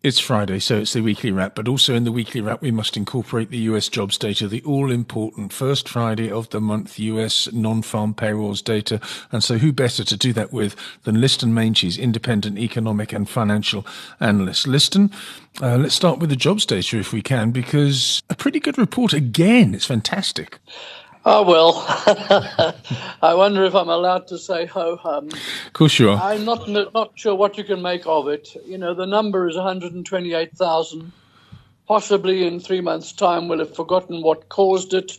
It's Friday, so it's the weekly wrap, but also in the weekly wrap, we must incorporate the US jobs data, the all important first Friday of the month US non farm payrolls data. And so, who better to do that with than Liston Meintjes, independent economic and financial analyst? Liston, uh, let's start with the jobs data if we can, because a pretty good report again. It's fantastic. Oh, well, I wonder if I'm allowed to say ho hum. Of course you are. I'm not, not sure what you can make of it. You know, the number is 128,000. Possibly in three months' time, we'll have forgotten what caused it,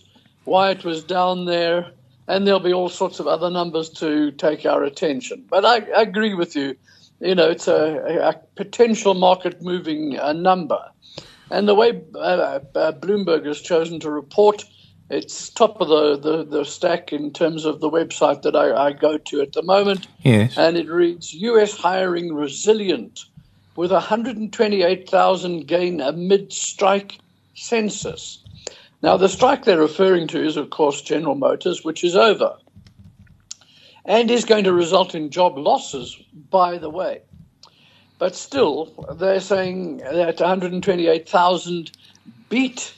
why it was down there, and there'll be all sorts of other numbers to take our attention. But I, I agree with you. You know, it's a, a potential market moving uh, number. And the way uh, uh, Bloomberg has chosen to report it's top of the, the, the, stack in terms of the website that I, I, go to at the moment. Yes. And it reads US hiring resilient with 128,000 gain amid strike census. Now, the strike they're referring to is, of course, General Motors, which is over and is going to result in job losses, by the way. But still, they're saying that 128,000 beat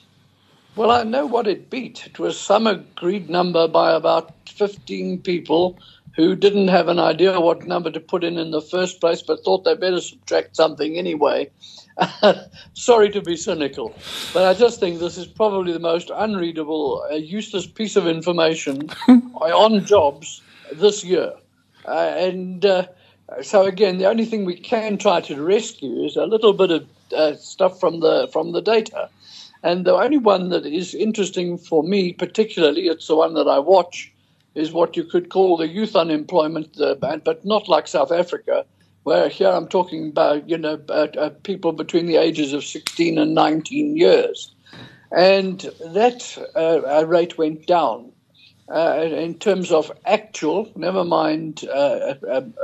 well, I know what it beat. It was some agreed number by about 15 people who didn't have an idea what number to put in in the first place, but thought they better subtract something anyway. Sorry to be cynical, but I just think this is probably the most unreadable, uh, useless piece of information on jobs this year. Uh, and uh, so, again, the only thing we can try to rescue is a little bit of uh, stuff from the from the data. And the only one that is interesting for me, particularly, it's the one that I watch, is what you could call the youth unemployment, uh, but not like South Africa, where here I'm talking about, you know, uh, uh, people between the ages of 16 and 19 years. And that uh, rate went down. Uh, in terms of actual, never mind uh,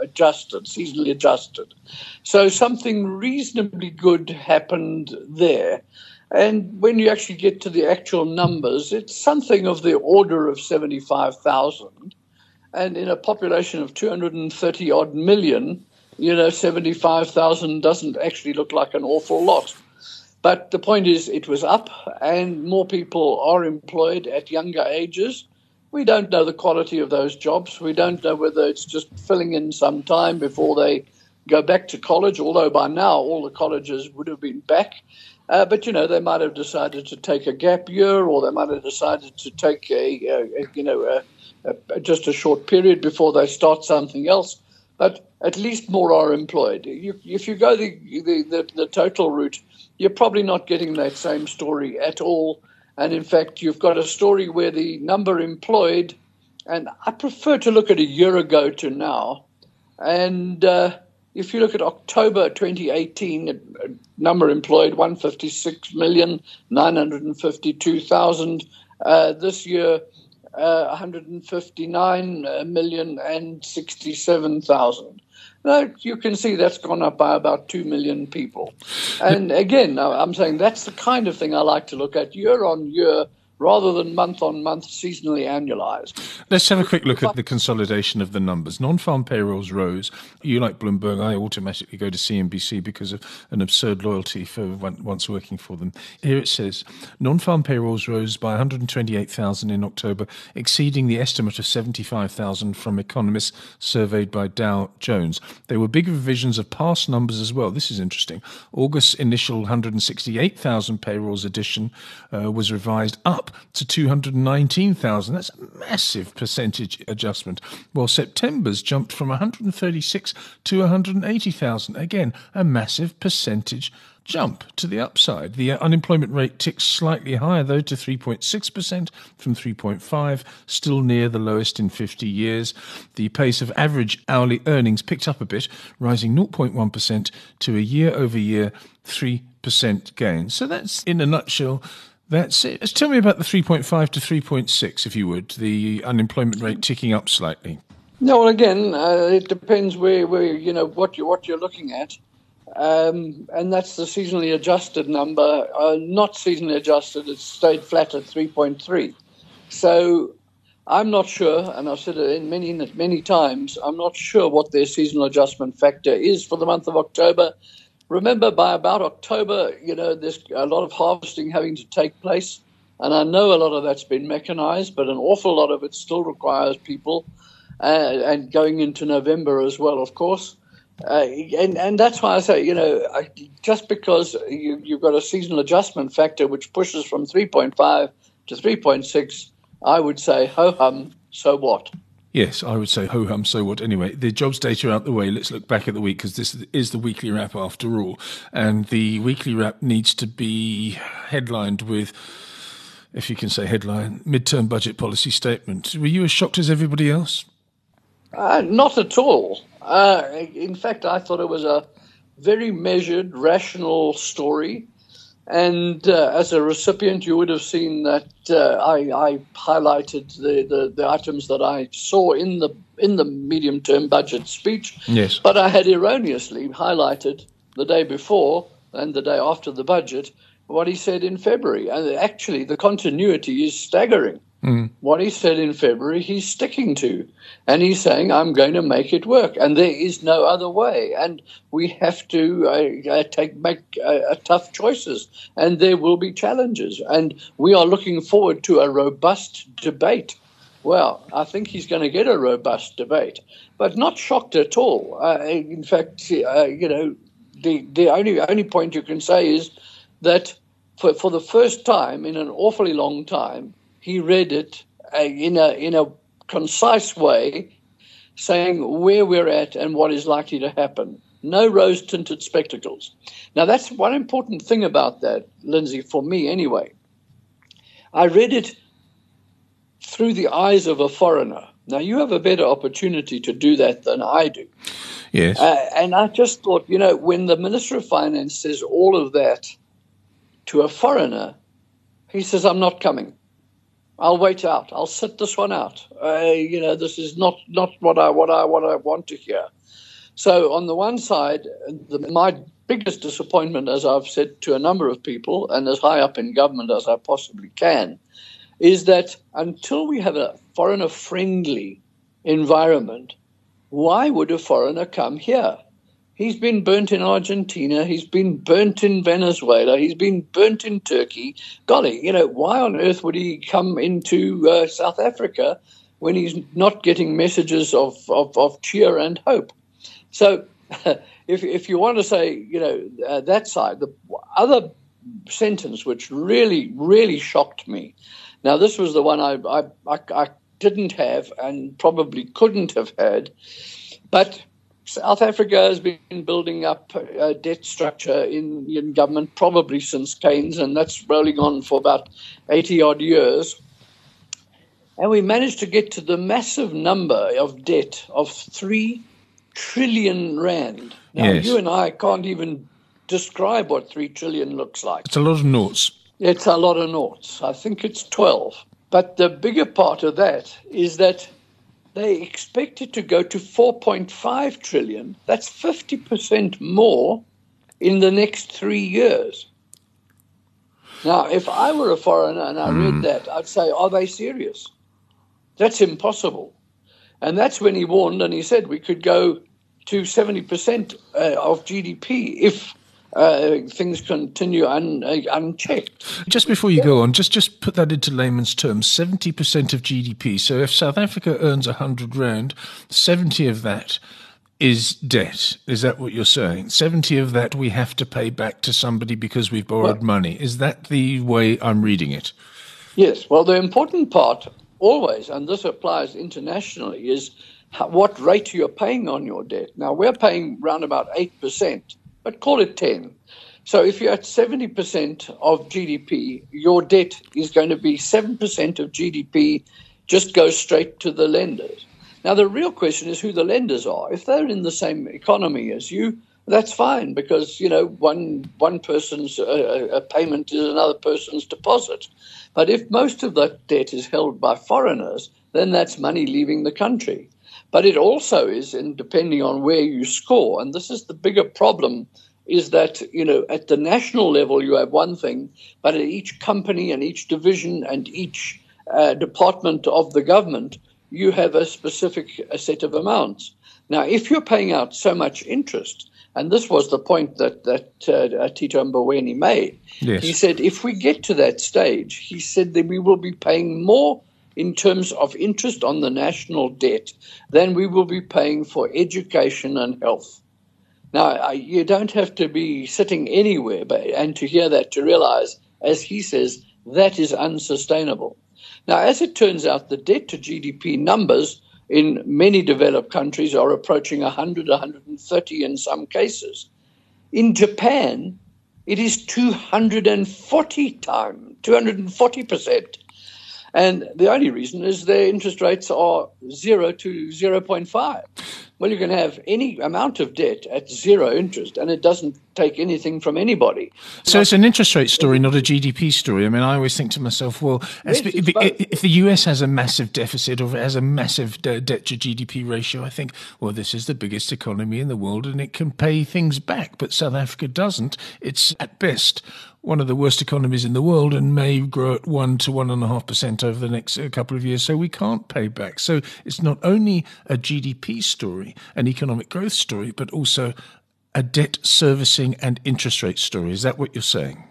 adjusted, seasonally adjusted. So something reasonably good happened there. And when you actually get to the actual numbers, it's something of the order of 75,000. And in a population of 230 odd million, you know, 75,000 doesn't actually look like an awful lot. But the point is, it was up, and more people are employed at younger ages. We don't know the quality of those jobs. We don't know whether it's just filling in some time before they go back to college, although by now all the colleges would have been back. Uh, but you know, they might have decided to take a gap year, or they might have decided to take a, a, a you know a, just a short period before they start something else. But at least more are employed. You, if you go the, the, the, the total route, you're probably not getting that same story at all. And in fact, you've got a story where the number employed, and I prefer to look at a year ago to now, and uh, if you look at October 2018, number employed 156,952,000. Uh, this year, uh, 159 million and 67,000. Now, you can see that's gone up by about 2 million people. And again, I'm saying that's the kind of thing I like to look at year on year rather than month on month, seasonally annualized. Let's have a quick look at the consolidation of the numbers. Non farm payrolls rose. You like Bloomberg, I automatically go to CNBC because of an absurd loyalty for once working for them. Here it says non farm payrolls rose by 128,000 in October, exceeding the estimate of 75,000 from economists surveyed by Dow Jones. There were big revisions of past numbers as well. This is interesting. August's initial 168,000 payrolls addition uh, was revised up to 219,000. That's a massive percentage adjustment. While September's jumped from 136 to 180,000. Again, a massive percentage jump to the upside. The uh, unemployment rate ticks slightly higher, though, to 3.6% from 3.5, still near the lowest in 50 years. The pace of average hourly earnings picked up a bit, rising 0.1% to a year over year 3% gain. So that's, in a nutshell, that's it. Just tell me about the 3.5 to 3.6, if you would, the unemployment rate ticking up slightly. No, well, again, uh, it depends where, where you know what you what you're looking at, um, and that's the seasonally adjusted number. Uh, not seasonally adjusted; it's stayed flat at 3.3. So I'm not sure, and I've said it in many many times. I'm not sure what their seasonal adjustment factor is for the month of October. Remember by about October, you know, there's a lot of harvesting having to take place. And I know a lot of that's been mechanized, but an awful lot of it still requires people. Uh, and going into November as well, of course. Uh, and, and that's why I say, you know, I, just because you, you've got a seasonal adjustment factor which pushes from 3.5 to 3.6, I would say, ho hum, so what? Yes, I would say ho hum, so what? Anyway, the jobs data out the way. Let's look back at the week because this is the weekly wrap after all. And the weekly wrap needs to be headlined with, if you can say headline, midterm budget policy statement. Were you as shocked as everybody else? Uh, not at all. Uh, in fact, I thought it was a very measured, rational story. And uh, as a recipient, you would have seen that uh, I, I, highlighted the, the, the, items that I saw in the in the medium term budget speech. Yes. But I had erroneously highlighted the day before and the day after the budget what he said in February. And actually, the continuity is staggering. Mm. What he said in February, he's sticking to. And he's saying, I'm going to make it work. And there is no other way. And we have to uh, uh take make uh, tough choices. And there will be challenges. And we are looking forward to a robust debate. Well, I think he's going to get a robust debate, but not shocked at all. Uh, in fact, uh, you know, the, the only, only point you can say is that for, for the first time in an awfully long time, he read it uh, in a in a concise way, saying where we're at and what is likely to happen. No rose tinted spectacles. Now, that's one important thing about that, Lindsay, for me anyway. I read it through the eyes of a foreigner. Now, you have a better opportunity to do that than I do. Yes. Uh, and I just thought, you know, when the Minister of Finance says all of that to a foreigner, he says, I'm not coming. I'll wait out. I'll sit this one out. Uh, you know, this is not, not what I what I what I want to hear. So on the one side, the, my biggest disappointment, as I've said to a number of people, and as high up in government as I possibly can, is that until we have a foreigner-friendly environment, why would a foreigner come here? He's been burnt in Argentina. He's been burnt in Venezuela. He's been burnt in Turkey. Golly, you know, why on earth would he come into uh, South Africa when he's not getting messages of, of, of cheer and hope? So, if, if you want to say, you know, uh, that side, the other sentence which really, really shocked me. Now, this was the one I, I, I, I didn't have and probably couldn't have had, but South Africa has been building up a debt structure in, in government probably since Keynes, and that's rolling on for about 80 odd years. And we managed to get to the massive number of debt of 3 trillion rand. Now, yes. you and I can't even describe what 3 trillion looks like. It's a lot of noughts. It's a lot of noughts. I think it's 12. But the bigger part of that is that they expect it to go to 4.5 trillion. That's 50% more in the next three years. Now, if I were a foreigner and I read hmm. that, I'd say, are they serious? That's impossible. And that's when he warned and he said we could go to 70% uh, of GDP if uh, things continue un, uh, unchecked. Just before you go on, just just put that into layman's terms. Seventy percent of GDP. So if South Africa earns a hundred rand, seventy of that is debt. Is that what you're saying? Seventy of that we have to pay back to somebody because we've borrowed well, money. Is that the way I'm reading it? Yes. Well, the important part always, and this applies internationally, is what rate you're paying on your debt. Now we're paying around about eight percent but call it 10. So if you're at 70% of GDP, your debt is going to be 7% of GDP just goes straight to the lenders. Now, the real question is who the lenders are. If they're in the same economy as you, that's fine because, you know, one, one person's uh, payment is another person's deposit. But if most of that debt is held by foreigners, then that's money leaving the country. But it also is, and depending on where you score, and this is the bigger problem, is that you know at the national level you have one thing, but at each company and each division and each uh, department of the government you have a specific a set of amounts. Now, if you're paying out so much interest, and this was the point that that uh, Tito Mboweni made. Yes. He said, if we get to that stage, he said that we will be paying more in terms of interest on the national debt than we will be paying for education and health. Now, you don't have to be sitting anywhere but, and to hear that to realize, as he says, that is unsustainable. Now, as it turns out, the debt to GDP numbers in many developed countries are approaching 100, 130 in some cases. In Japan, it is 240 times, 240 percent. And the only reason is their interest rates are 0 to 0.5. Well, you can have any amount of debt at zero interest, and it doesn't take anything from anybody. So it's an interest rate story, not a GDP story. I mean, I always think to myself, well, yes, if, if, the US has a massive deficit or has a massive debt to GDP ratio, I think, well, this is the biggest economy in the world and it can pay things back. But South Africa doesn't. It's at best one of the worst economies in the world and may grow at one to one and a half percent over the next uh, couple of years. So we can't pay back. So it's not only a GDP story, an economic growth story, but also a debt servicing and interest rate story. Is that what you're saying?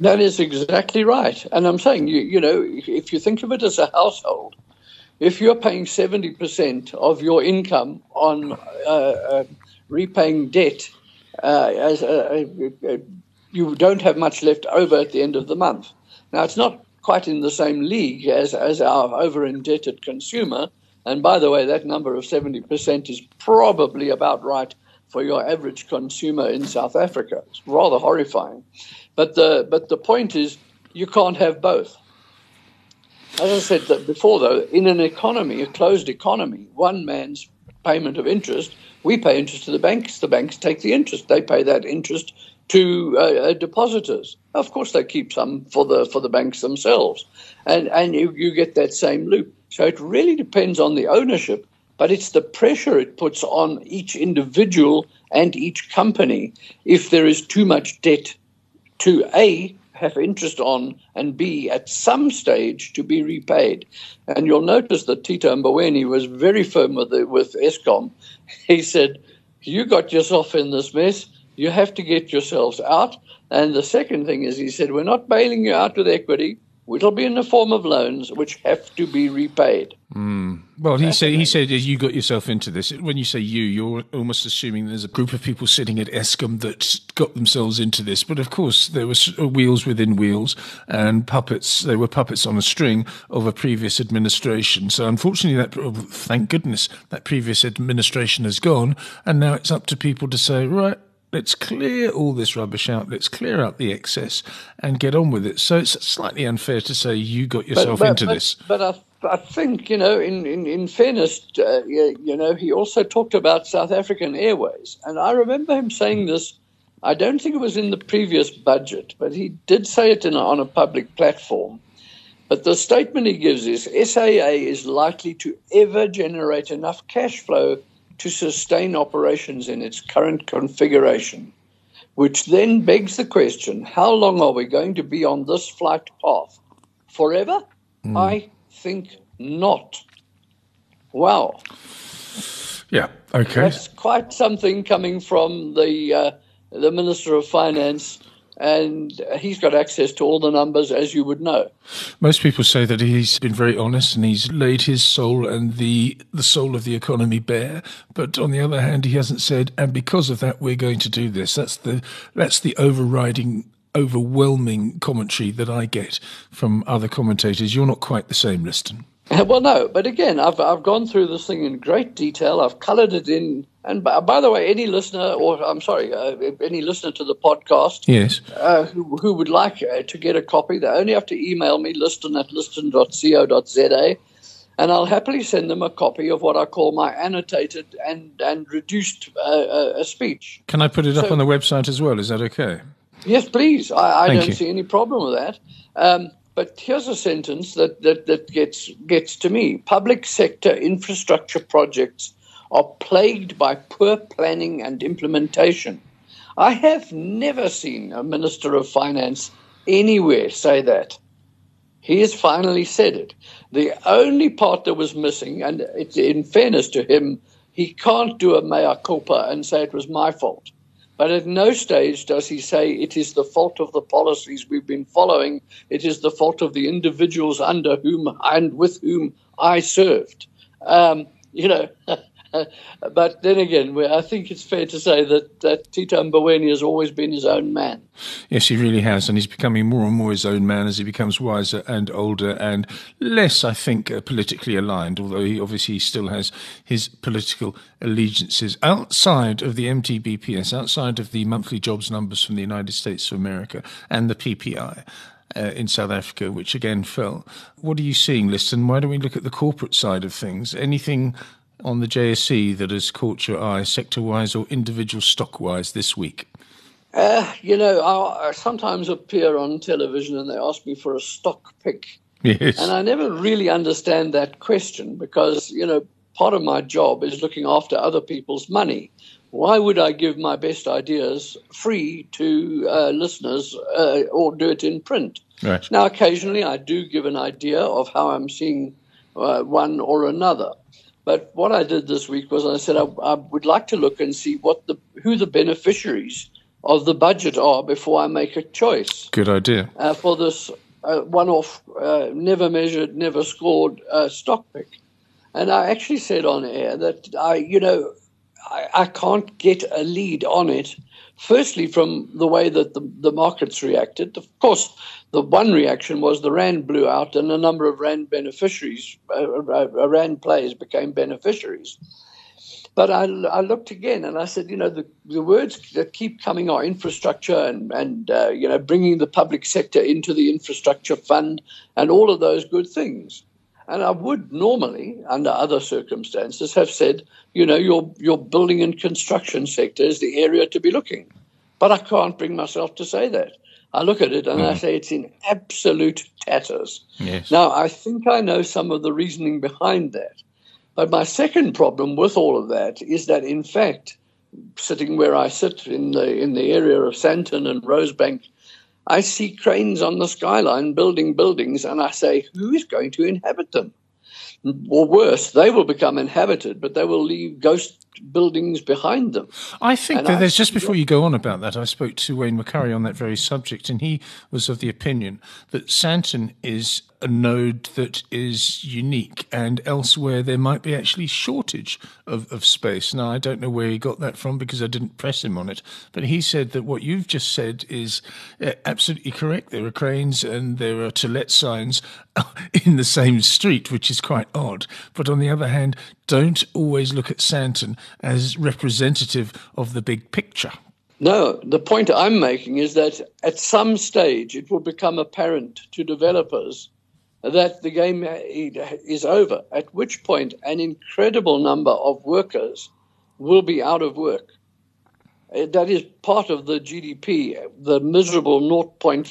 That is exactly right. And I'm saying, you, you know, if you think of it as a household, if you're paying 70% of your income on uh, uh, repaying debt uh, as a, a, a you don't have much left over at the end of the month. Now, it's not quite in the same league as, as our over indebted consumer. And by the way, that number of 70% is probably about right for your average consumer in South Africa. It's rather horrifying. But the, but the point is, you can't have both. As I said that before, though, in an economy, a closed economy, one man's payment of interest, we pay interest to the banks, the banks take the interest. They pay that interest to uh, uh, depositors. Of course, they keep some for the for the banks themselves, and and you, you get that same loop. So it really depends on the ownership, but it's the pressure it puts on each individual and each company if there is too much debt to a have interest on and b at some stage to be repaid. And you'll notice that Tito Mboweni was very firm with the, with Eskom. He said, "You got yourself in this mess." You have to get yourselves out. And the second thing is, he said, we're not bailing you out with equity. It'll be in the form of loans which have to be repaid. Mm. Well, he said he said you got yourself into this. When you say you, you're almost assuming there's a group of people sitting at Eskom that got themselves into this. But of course, there were wheels within wheels and puppets. They were puppets on a string of a previous administration. So unfortunately, that oh, thank goodness that previous administration has gone, and now it's up to people to say, right, Let's clear all this rubbish out. Let's clear out the excess and get on with it. So it's slightly unfair to say you got yourself but, but, into but, this. But I, I think, you know, in, in, in fairness, uh, you know, he also talked about South African Airways. And I remember him saying this, I don't think it was in the previous budget, but he did say it in, on a public platform. But the statement he gives is SAA is likely to ever generate enough cash flow to sustain operations in its current configuration, which then begs the question how long are we going to be on this flight path? Forever? Mm. I think not. Wow. Yeah, okay. That's quite something coming from the, uh, the Minister of Finance and he's got access to all the numbers, as you would know. Most people say that he's been very honest and he's laid his soul and the the soul of the economy bare. But on the other hand, he hasn't said, and because of that, we're going to do this. That's the that's the overriding overwhelming commentary that I get from other commentators. You're not quite the same, Liston. Well, no, but again, I've I've gone through this thing in great detail. I've coloured it in, and by, by, the way, any listener, or I'm sorry, uh, any listener to the podcast, yes, uh, who, who would like uh, to get a copy, they only have to email me liston at liston.co.za, and I'll happily send them a copy of what I call my annotated and and reduced uh, uh, speech. Can I put it up on the website as well? Is that okay? Yes, please. I, I don't you. see any problem with that. Um, but here's a sentence that, that, that gets, gets to me. Public sector infrastructure projects are plagued by poor planning and implementation. I have never seen a Minister of Finance anywhere say that. He has finally said it. The only part that was missing, and in fairness to him, he can't do a mea culpa and say it was my fault. But at no stage does he say it is the fault of the policies we've been following. It is the fault of the individuals under whom and with whom I served. Um, you know, but then again, I think it's fair to say that, that Tito Mboweni has always been his own man. Yes, he really has, and he's becoming more and more his own man as he becomes wiser and older and less, I think, uh, politically aligned, although he obviously still has his political allegiances. Outside of the MTBPS, outside of the monthly jobs numbers from the United States of America and the PPI, uh, in South Africa, which again fell. What are you seeing, Liston? Why don't we look at the corporate side of things? Anything on the JSE that has caught your eye, sector wise or individual stock wise, this week? Uh, you know, I, I, sometimes appear on television and they ask me for a stock pick. Yes. And I never really understand that question because, you know, part of my job is looking after other people's money. Why would I give my best ideas free to uh, listeners uh, or do it in print? Right. Now, occasionally I do give an idea of how I'm seeing uh, one or another. But what I did this week was I said I, I, would like to look and see what the who the beneficiaries of the budget are before I make a choice. Good idea uh, for this uh, one-off, uh, never measured, never scored uh, stock pick. And I actually said on air that I, you know, I, I can't get a lead on it. Firstly, from the way that the, the markets reacted. Of course, the one reaction was the Rand blew out and a number of Rand beneficiaries, uh, uh, Rand players became beneficiaries. But I, I, looked again and I said, you know, the, the words that keep coming are infrastructure and, and uh, you know, bringing the public sector into the infrastructure fund and all of those good things. And I would normally, under other circumstances, have said, you know, your, your building and construction sector is the area to be looking. But I can't bring myself to say that. I look at it and mm. I say it's in absolute tatters. Yes. Now, I think I know some of the reasoning behind that. But my second problem with all of that is that, in fact, sitting where I sit in the in the area of Sandton and Rosebank, I see cranes on the skyline building buildings, and I say, who is going to inhabit them? Or worse, they will become inhabited, but they will leave ghost buildings behind them. I think and that I, there's just before you go on about that, I spoke to Wayne McCurrie on that very subject, and he was of the opinion that Sandton is a node that is unique, and elsewhere there might be actually shortage of, of space. Now, I don't know where he got that from because I didn't press him on it, but he said that what you've just said is uh, absolutely correct. There are cranes and there are to let signs in the same street, which is quite odd. But on the other hand, don't always look at Sandton as representative of the big picture. No, the point I'm making is that at some stage it will become apparent to developers that the game is over, at which point an incredible number of workers will be out of work. Uh, that is part of the GDP. The miserable 0.5%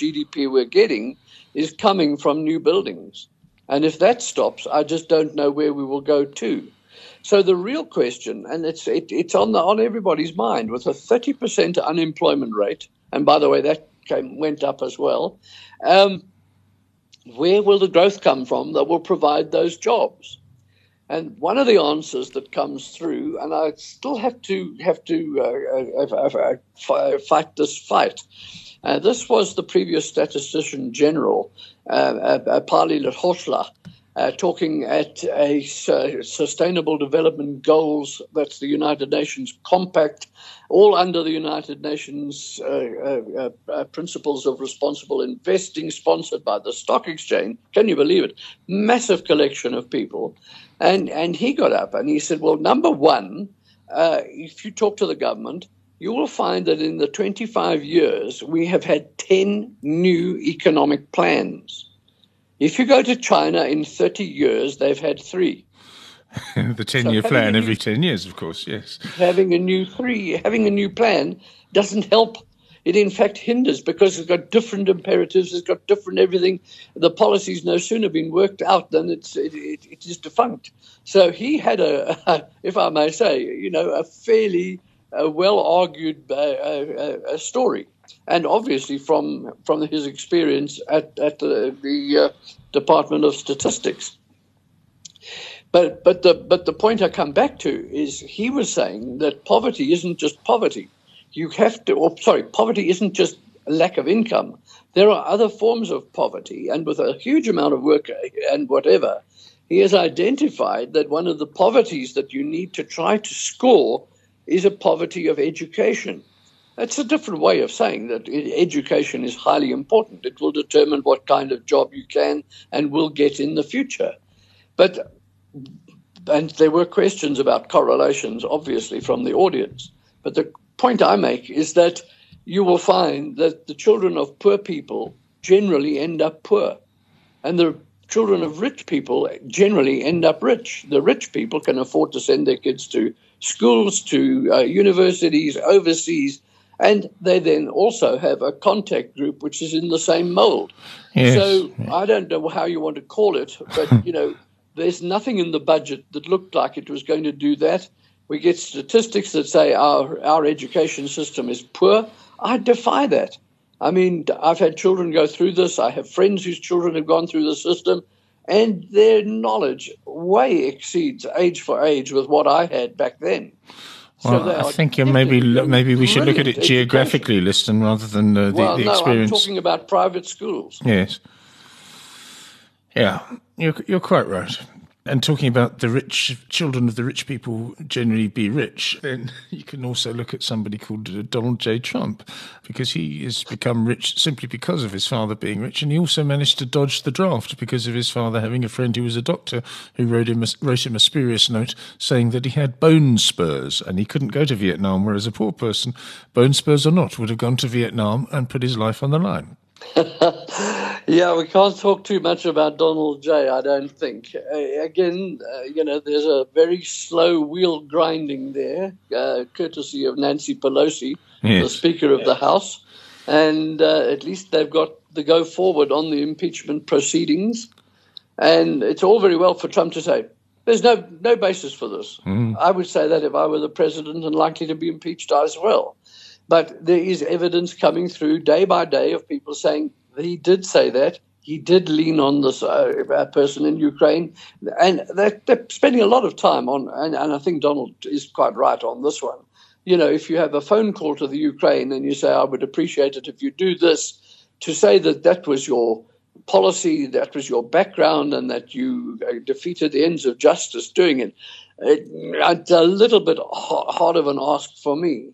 GDP we're getting is coming from new buildings. And if that stops, I just don't know where we will go to. So the real question, and it's it, it's on the, on everybody's mind, with a 30% unemployment rate, and by the way, that came, went up as well. Um, where will the growth come from that will provide those jobs? And one of the answers that comes through, and I still have to have to uh, uh, uh, fight this fight. Uh, this was the previous statistician general, uh, uh, Pali Lehotla, uh, talking at a sustainable development goals that's the United Nations compact, all under the United Nations uh, uh, uh, principles of responsible investing, sponsored by the stock exchange. Can you believe it? Massive collection of people, and and he got up and he said, well, number one, uh, if you talk to the government. You will find that in the 25 years, we have had 10 new economic plans. If you go to China in 30 years, they've had three. the 10 year so plan every 10 years, of course, yes. Having a new three, having a new plan doesn't help. It in fact hinders because it's got different imperatives, it's got different everything. The policy's no sooner been worked out than it's it, it, it is defunct. So he had a, if I may say, you know, a fairly uh, well argued uh, uh, uh story and obviously from from his experience at at the, the uh, Department of Statistics. But but the but the point I come back to is he was saying that poverty isn't just poverty. You have to, or sorry, poverty isn't just lack of income. There are other forms of poverty, and with a huge amount of work and whatever, he has identified that one of the poverties that you need to try to score is a poverty of education. That's a different way of saying that education is highly important. It will determine what kind of job you can and will get in the future. But and there were questions about correlations, obviously, from the audience. But the point I make is that you will find that the children of poor people generally end up poor, and the children of rich people generally end up rich. The rich people can afford to send their kids to schools, to uh, universities, overseas, and they then also have a contact group which is in the same mold. Yes. So I don't know how you want to call it, but you know, there's nothing in the budget that looked like it was going to do that. We get statistics that say our our education system is poor. I defy that. I mean, I've had children go through this. I have friends whose children have gone through the system, and their knowledge way exceeds age for age with what I had back then. Well, so I think maybe maybe we should look at it geographically, Liston, rather than uh, the, well, the no, experience. I'm talking about private schools. Yes. Yeah, you're you're quite right. And talking about the rich children of the rich people generally be rich, then you can also look at somebody called Donald J. Trump, because he has become rich simply because of his father being rich, and he also managed to dodge the draft because of his father having a friend who was a doctor who wrote him a, wrote him a spurious note saying that he had bone spurs and he couldn't go to Vietnam, whereas a poor person, bone spurs or not, would have gone to Vietnam and put his life on the line. yeah, we can't talk too much about Donald J. I don't think. Uh, again, uh, you know, there's a very slow wheel grinding there, uh, courtesy of Nancy Pelosi, yes. the Speaker of the House, and uh, at least they've got the go forward on the impeachment proceedings. And it's all very well for Trump to say, there's no no basis for this. Mm. I would say that if I were the president and likely to be impeached as well. But there is evidence coming through day by day of people saying he did say that. He did lean on this uh, person in Ukraine, and they're, they're, spending a lot of time on. And, and I think Donald is quite right on this one. You know, if you have a phone call to the Ukraine and you say, "I would appreciate it if you do this," to say that that was your policy, that was your background, and that you uh, defeated the ends of justice doing it, it it's a little bit hard of an ask for me.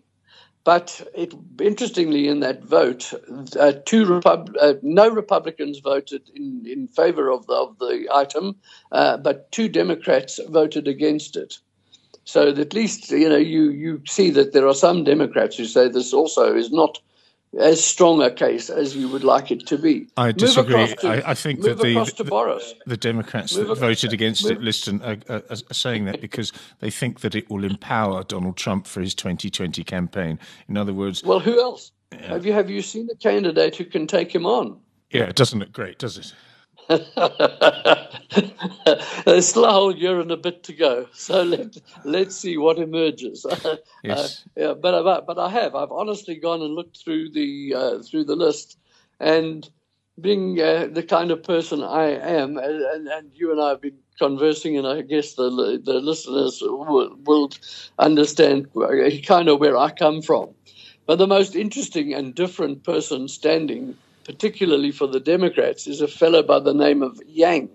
But it, interestingly, in that vote, uh, two Repub- uh, no Republicans voted in, in favor of the, of the item, uh, but two Democrats voted against it. So at least you know you you see that there are some Democrats who say this also is not as strong a case as you would like it to be. I disagree. To, I, I, think that the, the, the, Democrats move that voted against move. it, Liston, are, uh, uh, are, are, saying that because they think that it will empower Donald Trump for his 2020 campaign. In other words, well, who else? Yeah. Have you have you seen a candidate who can take him on? Yeah, it doesn't look great, does it? There's still a whole year and a bit to go, so let let's see what emerges. yes. Uh, yeah, but, but but I have I've honestly gone and looked through the uh, through the list, and being uh, the kind of person I am, and, and, you and I have been conversing, and I guess the the listeners will, will understand kind of where I come from. But the most interesting and different person standing particularly for the Democrats, is a fellow by the name of Yang.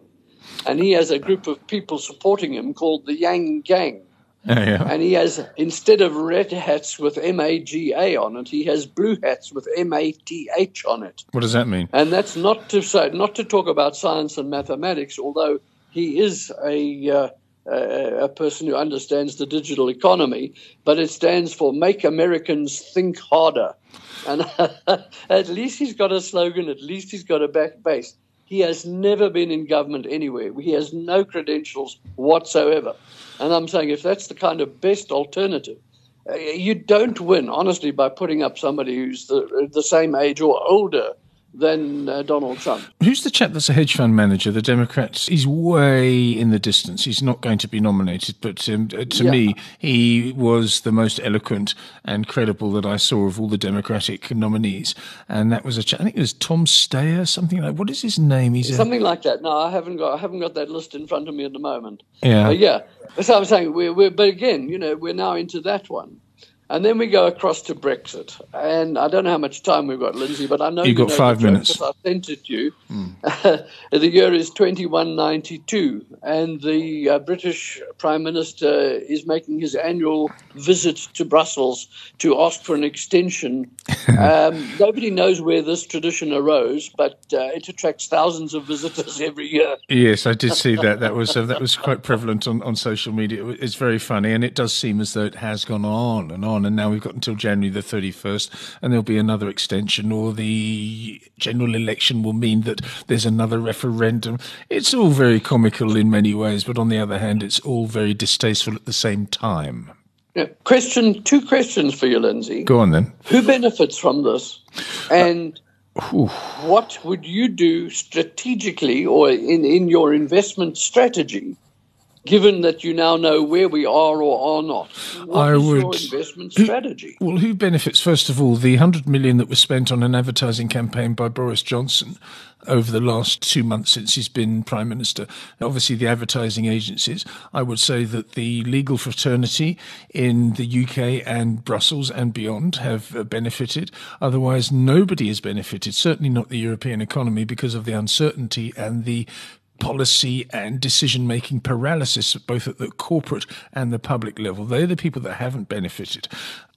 And he has a group of people supporting him called the Yang Gang. Oh, yeah. And he has, instead of red hats with M A G A on it, he has blue hats with M A T H on it. What does that mean? And that's not to say, not to talk about science and mathematics, although he is a. Uh, a person who understands the digital economy, but it stands for Make Americans Think Harder. And at least he's got a slogan, at least he's got a back base. He has never been in government anywhere. He has no credentials whatsoever. And I'm saying if that's the kind of best alternative, uh, you don't win, honestly, by putting up somebody who's the, the same age or older than uh, Donald Trump. Who's the chap that's a hedge fund manager? The Democrats. He's way in the distance. He's not going to be nominated. But um, uh, to yeah. me, he was the most eloquent and credible that I saw of all the Democratic nominees. And that was a chap. I think it was Tom Steyer, something like. What is his name? He's something a, like that. No, I haven't got. I haven't got that list in front of me at the moment. Yeah, yeah. So I'm saying we're, we're. But again, you know, we're now into that one. And then we go across to Brexit. And I don't know how much time we've got, Lindsay, but I know you've you got know five minutes. I sent it to you. Mm. the year is 2192, and the uh, British Prime Minister is making his annual visit to Brussels to ask for an extension. um, nobody knows where this tradition arose, but uh, it attracts thousands of visitors every year. Yes, I did see that. That was uh, that was quite prevalent on, on social media. It's very funny, and it does seem as though it has gone on and on on, and now we've got until January the 31st, and there'll be another extension, or the general election will mean that there's another referendum. It's all very comical in many ways, but on the other hand, it's all very distasteful at the same time. Yeah. Question: Two questions for you, Lindsay. Go on then. Who benefits from this, and uh, what would you do strategically or in in your investment strategy given that you now know where we are or are not? What I would, your investment strategy? Well, who benefits, first of all, the 100 million that was spent on an advertising campaign by Boris Johnson over the last two months since he's been Prime Minister. Obviously, the advertising agencies. I would say that the legal fraternity in the UK and Brussels and beyond have uh, benefited. Otherwise, nobody has benefited, certainly not the European economy, because of the uncertainty and the policy and decision making paralysis, both at the corporate and the public level. They're the people that haven't benefited.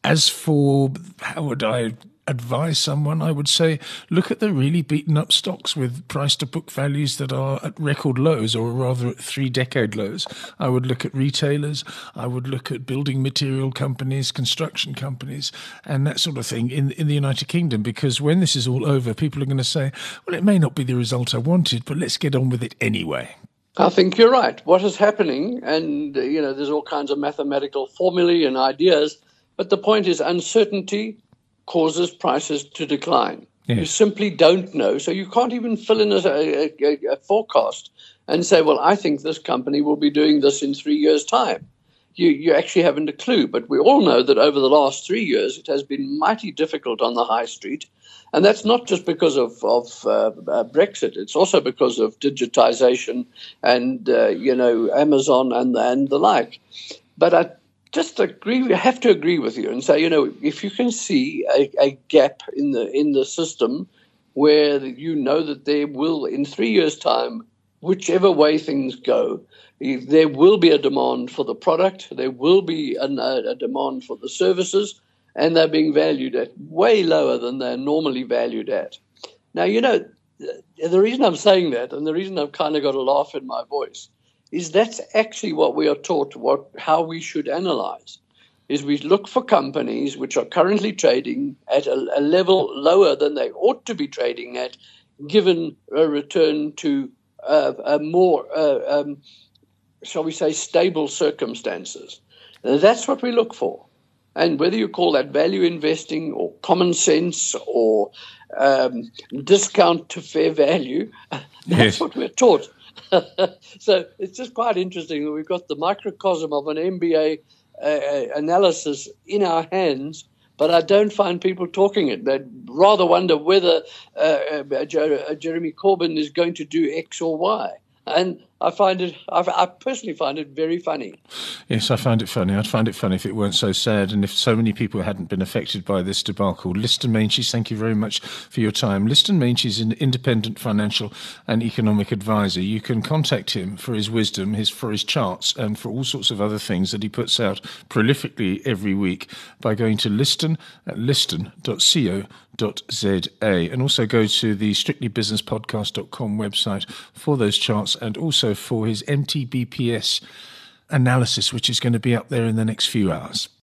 As for how would I advise someone, I would say look at the really beaten up stocks with price to book values that are at record lows or rather at three decade lows. I would look at retailers, I would look at building material companies, construction companies, and that sort of thing in, in the United Kingdom because when this is all over, people are going to say, well, it may not be the result I wanted, but let's get on with it anyway. I think you're right. What is happening, and you know, there's all kinds of mathematical formulae and ideas, but the point is uncertainty causes prices to decline. Yes. You simply don't know. So you can't even fill in a, a, a, forecast and say, well, I think this company will be doing this in three years' time. You, you actually haven't a clue. But we all know that over the last three years, it has been mighty difficult on the high street. And that's not just because of, of uh, uh, Brexit. It's also because of digitization and, uh, you know, Amazon and, and the like. But I just agree. I have to agree with you and say, you know, if you can see a, a gap in the in the system where you know that there will, in three years' time, whichever way things go, there will be a demand for the product, there will be an, a, a demand for the services, and they're being valued at way lower than they're normally valued at. Now, you know, the reason I'm saying that, and the reason I've kind of got a laugh in my voice, is that's actually what we are taught what how we should analyze is we look for companies which are currently trading at a, a level lower than they ought to be trading at given a return to uh, a more uh, um, shall we say stable circumstances that's what we look for and whether you call that value investing or common sense or um, discount to fair value, that's yes. what we're taught. so it's just quite interesting that we've got the microcosm of an MBA uh, uh, analysis in our hands, but I don't find people talking it. They'd rather wonder whether uh, uh, Jeremy Corbyn is going to do X or Y. And I find it, I, personally find it very funny. Yes, I find it funny. I'd find it funny if it weren't so sad and if so many people hadn't been affected by this debacle. Liston Meintjes, thank you very much for your time. Liston Meintjes is an independent financial and economic advisor. You can contact him for his wisdom, his for his charts, and for all sorts of other things that he puts out prolifically every week by going to Liston at liston.co.za and also go to the strictlybusinesspodcast.com website for those charts and also also for his MTBPS analysis, which is going to be up there in the next few hours.